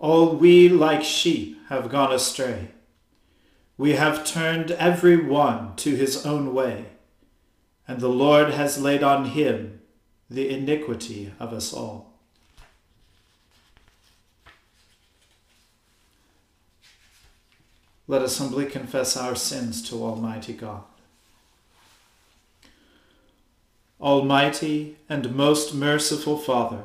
All we like sheep have gone astray. We have turned every one to his own way, and the Lord has laid on him the iniquity of us all. Let us humbly confess our sins to Almighty God. Almighty and most merciful Father,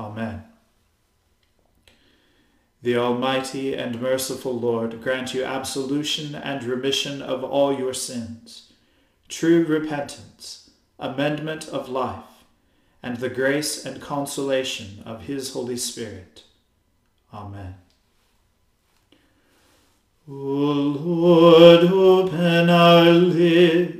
Amen. The Almighty and merciful Lord grant you absolution and remission of all your sins, true repentance, amendment of life, and the grace and consolation of his Holy Spirit. Amen. O Lord, open our lips,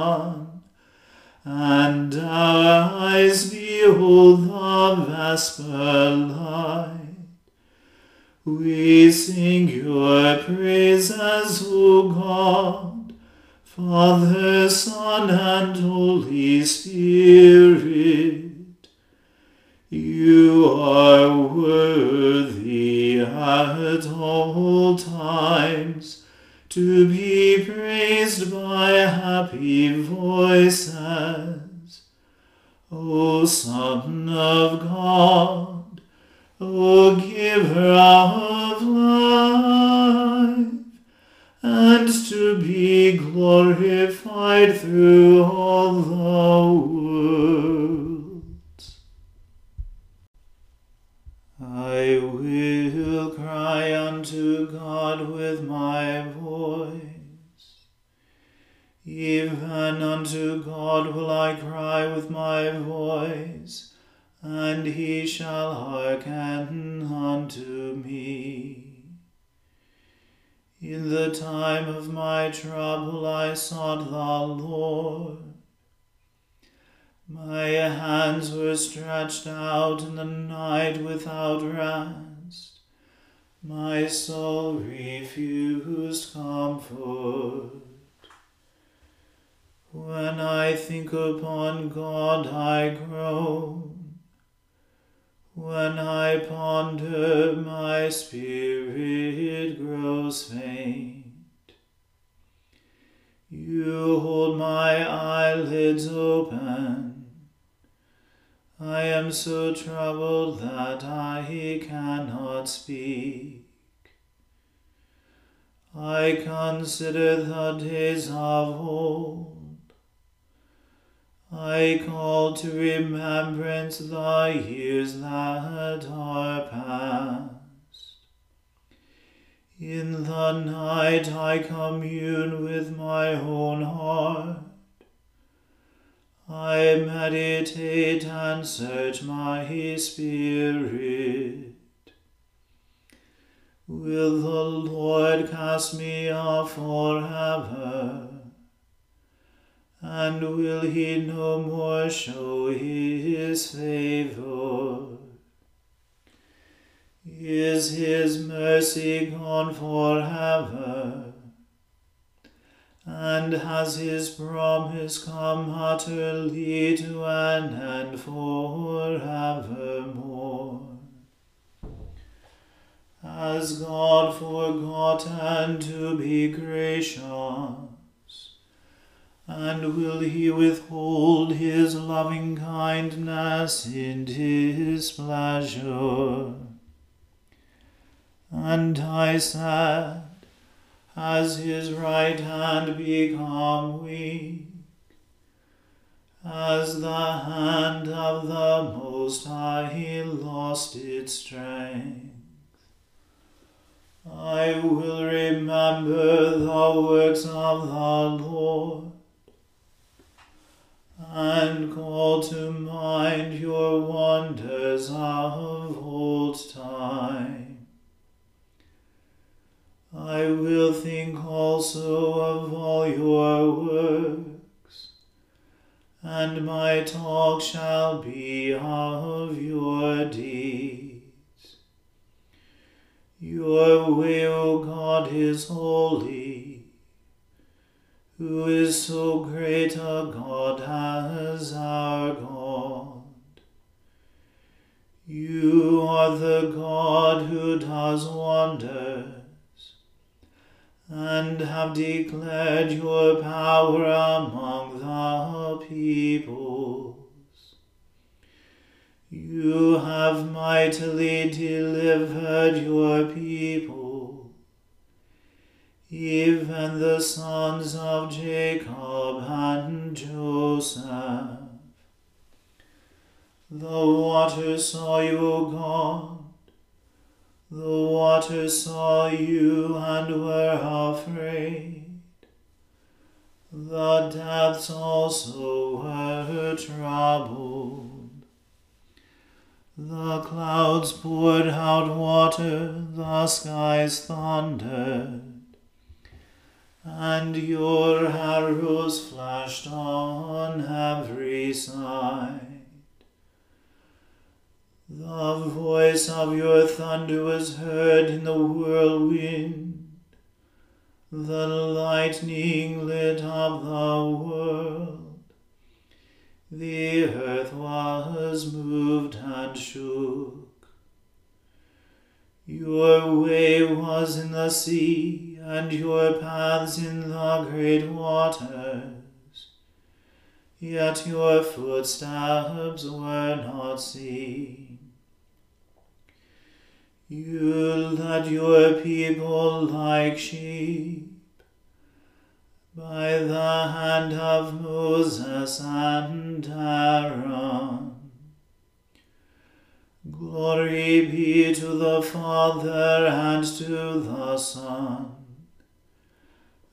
vesper light. We sing your praises, O God, Father, Son, and Holy Spirit. Oh, o Giver of life, and to be glorified through all the world. I will cry unto God with my voice. even unto God will I cry with my voice, and he shall hearken unto me. In the time of my trouble I sought the Lord. My hands were stretched out in the night without rest. My soul refused comfort. When I think upon God, I groan. When I ponder, my spirit grows faint. You hold my eyelids open. I am so troubled that I cannot speak. I consider the days of old. I call to remembrance the years that are past. In the night I commune with my own heart. I meditate and search my spirit. Will the Lord cast me off forever? And will he no more show his favor? Is his mercy gone forever? And has his promise come utterly to an end forevermore? Has God forgotten to be gracious? And will he withhold his loving kindness in his pleasure? And I said, Has his right hand become weak? As the hand of the Most High lost its strength? I will remember the works of the Lord and call to mind your wonders of old time. I will think also of all your works, and my talk shall be of your deeds. Your way, O God, is holy. Who is so great a God as our God? You are the God who does wonders and have declared your power among the peoples. You have mightily delivered your people, even the sons of Jacob and Joseph. The waters saw you, O God the waters saw you and were afraid. The depths also were troubled. The clouds poured out water, the skies thundered, and your arrows flashed on every side. The voice of your thunder was heard in the whirlwind. The lightning lit up the world. The earth was moved and shook. Your way was in the sea, and your paths in the great waters. Yet your footsteps were not seen. You led your people like sheep by the hand of Moses and Aaron. Glory be to the Father and to the Son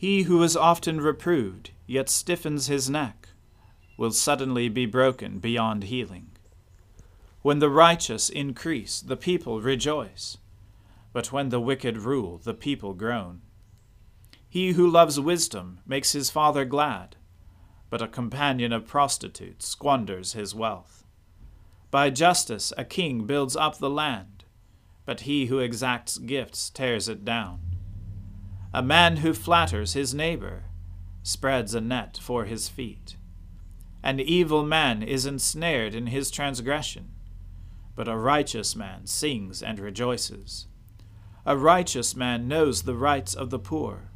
He who is often reproved, yet stiffens his neck, will suddenly be broken beyond healing. When the righteous increase, the people rejoice but when the wicked rule, the people groan. He who loves wisdom makes his father glad, but a companion of prostitutes squanders his wealth. By justice a king builds up the land, but he who exacts gifts tears it down. A man who flatters his neighbor spreads a net for his feet. An evil man is ensnared in his transgression, but a righteous man sings and rejoices. A righteous man knows the rights of the poor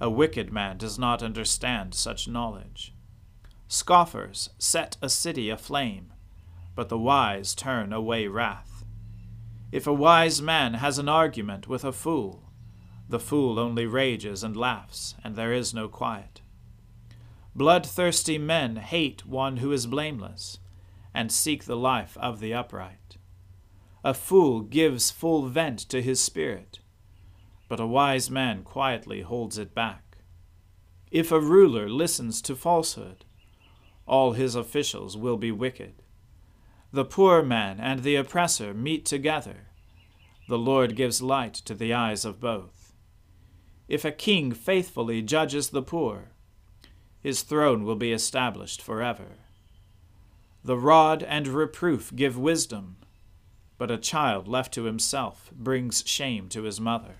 a wicked man does not understand such knowledge. Scoffers set a city aflame, but the wise turn away wrath. If a wise man has an argument with a fool, the fool only rages and laughs, and there is no quiet. Bloodthirsty men hate one who is blameless, and seek the life of the upright. A fool gives full vent to his spirit but a wise man quietly holds it back. If a ruler listens to falsehood, all his officials will be wicked. The poor man and the oppressor meet together. The Lord gives light to the eyes of both. If a king faithfully judges the poor, his throne will be established forever. The rod and reproof give wisdom, but a child left to himself brings shame to his mother.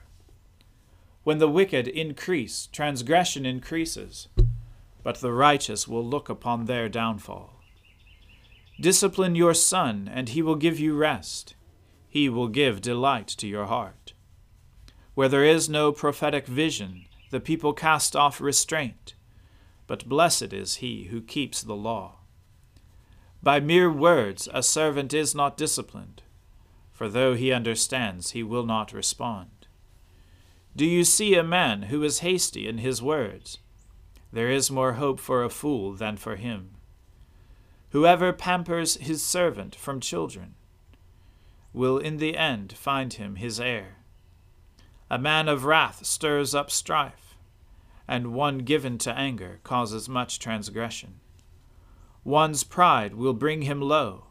When the wicked increase, transgression increases, but the righteous will look upon their downfall. Discipline your son, and he will give you rest. He will give delight to your heart. Where there is no prophetic vision, the people cast off restraint, but blessed is he who keeps the law. By mere words a servant is not disciplined, for though he understands, he will not respond. Do you see a man who is hasty in his words? There is more hope for a fool than for him. Whoever pampers his servant from children will in the end find him his heir. A man of wrath stirs up strife, and one given to anger causes much transgression. One's pride will bring him low,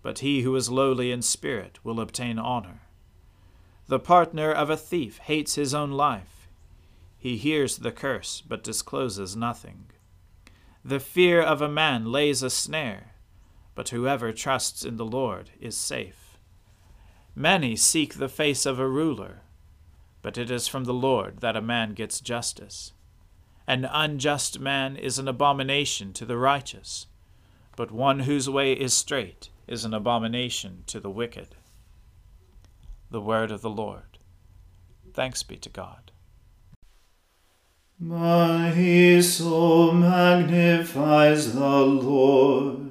but he who is lowly in spirit will obtain honor. The partner of a thief hates his own life. He hears the curse, but discloses nothing. The fear of a man lays a snare, but whoever trusts in the Lord is safe. Many seek the face of a ruler, but it is from the Lord that a man gets justice. An unjust man is an abomination to the righteous, but one whose way is straight is an abomination to the wicked. The word of the Lord. Thanks be to God. My soul magnifies the Lord,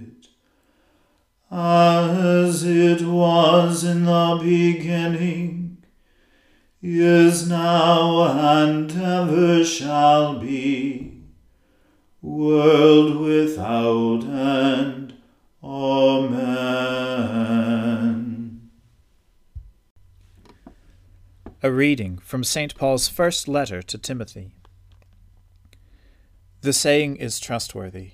as it was in the beginning, is now, and ever shall be, world without end. Amen. A reading from St. Paul's first letter to Timothy. The saying is trustworthy.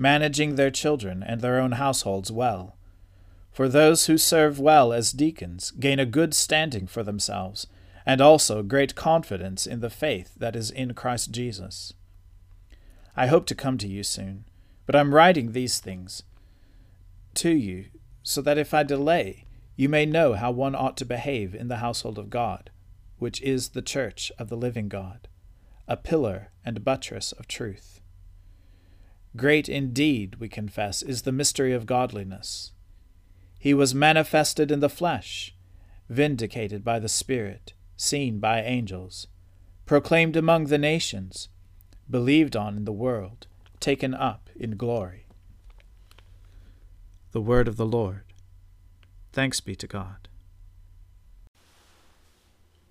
managing their children and their own households well. For those who serve well as deacons gain a good standing for themselves, and also great confidence in the faith that is in Christ Jesus. I hope to come to you soon, but I'm writing these things to you, so that if I delay, you may know how one ought to behave in the household of God, which is the church of the living God, a pillar and buttress of truth. Great indeed, we confess, is the mystery of godliness. He was manifested in the flesh, vindicated by the Spirit, seen by angels, proclaimed among the nations, believed on in the world, taken up in glory. The Word of the Lord. Thanks be to God.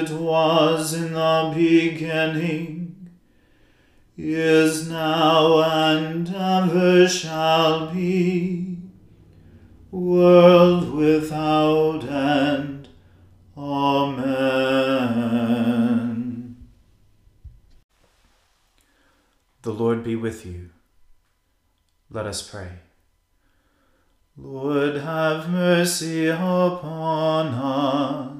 it was in the beginning, is now, and ever shall be, world without end. Amen. The Lord be with you. Let us pray. Lord, have mercy upon us.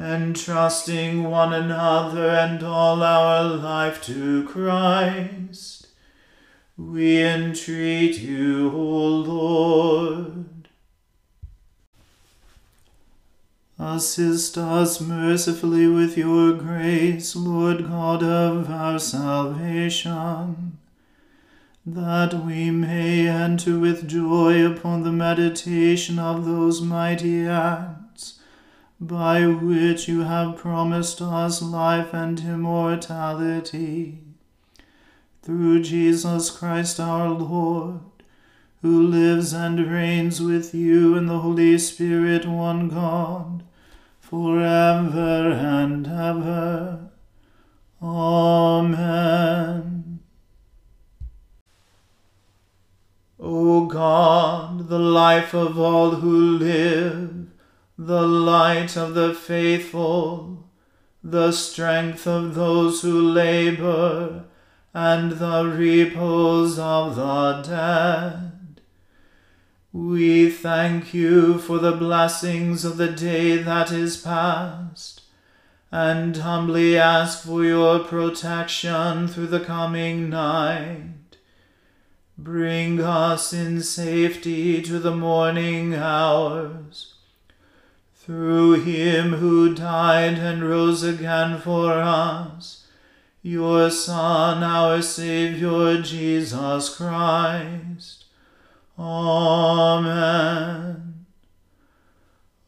entrusting one another and all our life to Christ, we entreat you, O Lord. Assist us mercifully with your grace, Lord God of our salvation that we may enter with joy upon the meditation of those mighty acts by which you have promised us life and immortality. Through Jesus Christ our Lord, who lives and reigns with you in the Holy Spirit, one God, forever and ever. Amen. O God, the life of all who live, the light of the faithful, the strength of those who labor, and the repose of the dead. We thank you for the blessings of the day that is past, and humbly ask for your protection through the coming night Bring us in safety to the morning hours. Through him who died and rose again for us, your Son, our Saviour, Jesus Christ. Amen.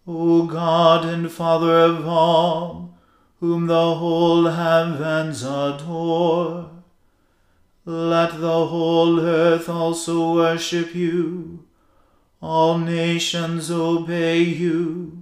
O God and Father of all, whom the whole heavens adore, let the whole earth also worship you. All nations obey you.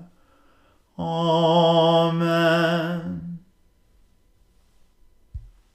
Amen.